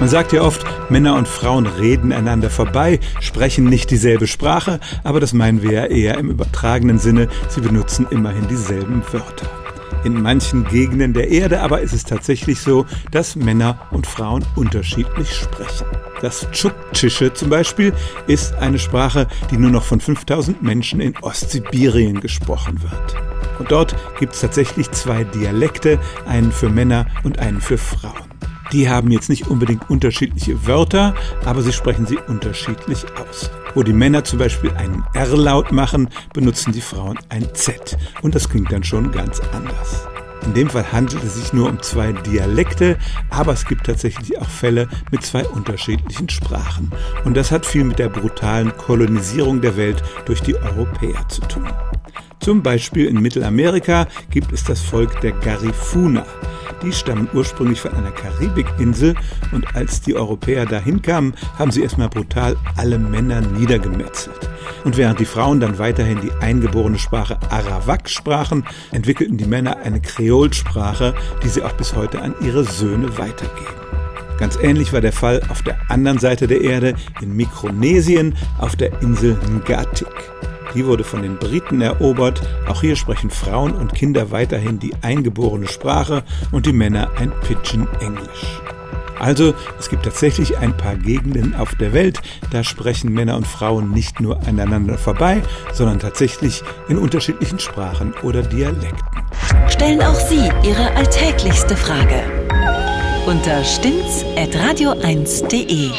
Man sagt ja oft, Männer und Frauen reden einander vorbei, sprechen nicht dieselbe Sprache, aber das meinen wir ja eher im übertragenen Sinne, sie benutzen immerhin dieselben Wörter. In manchen Gegenden der Erde aber ist es tatsächlich so, dass Männer und Frauen unterschiedlich sprechen. Das Tschuktschische zum Beispiel ist eine Sprache, die nur noch von 5000 Menschen in Ostsibirien gesprochen wird. Und dort gibt es tatsächlich zwei Dialekte, einen für Männer und einen für Frauen. Die haben jetzt nicht unbedingt unterschiedliche Wörter, aber sie sprechen sie unterschiedlich aus. Wo die Männer zum Beispiel einen R-Laut machen, benutzen die Frauen ein Z. Und das klingt dann schon ganz anders. In dem Fall handelt es sich nur um zwei Dialekte, aber es gibt tatsächlich auch Fälle mit zwei unterschiedlichen Sprachen. Und das hat viel mit der brutalen Kolonisierung der Welt durch die Europäer zu tun. Zum Beispiel in Mittelamerika gibt es das Volk der Garifuna. Die stammen ursprünglich von einer Karibikinsel und als die Europäer dahin kamen, haben sie erstmal brutal alle Männer niedergemetzelt. Und während die Frauen dann weiterhin die eingeborene Sprache Arawak sprachen, entwickelten die Männer eine Kreolsprache, die sie auch bis heute an ihre Söhne weitergeben. Ganz ähnlich war der Fall auf der anderen Seite der Erde in Mikronesien auf der Insel Ngatik. Die wurde von den Briten erobert. Auch hier sprechen Frauen und Kinder weiterhin die eingeborene Sprache und die Männer ein Pidgin-Englisch. Also, es gibt tatsächlich ein paar Gegenden auf der Welt, da sprechen Männer und Frauen nicht nur aneinander vorbei, sondern tatsächlich in unterschiedlichen Sprachen oder Dialekten. Stellen auch Sie Ihre alltäglichste Frage unter stimmtz.radio1.de.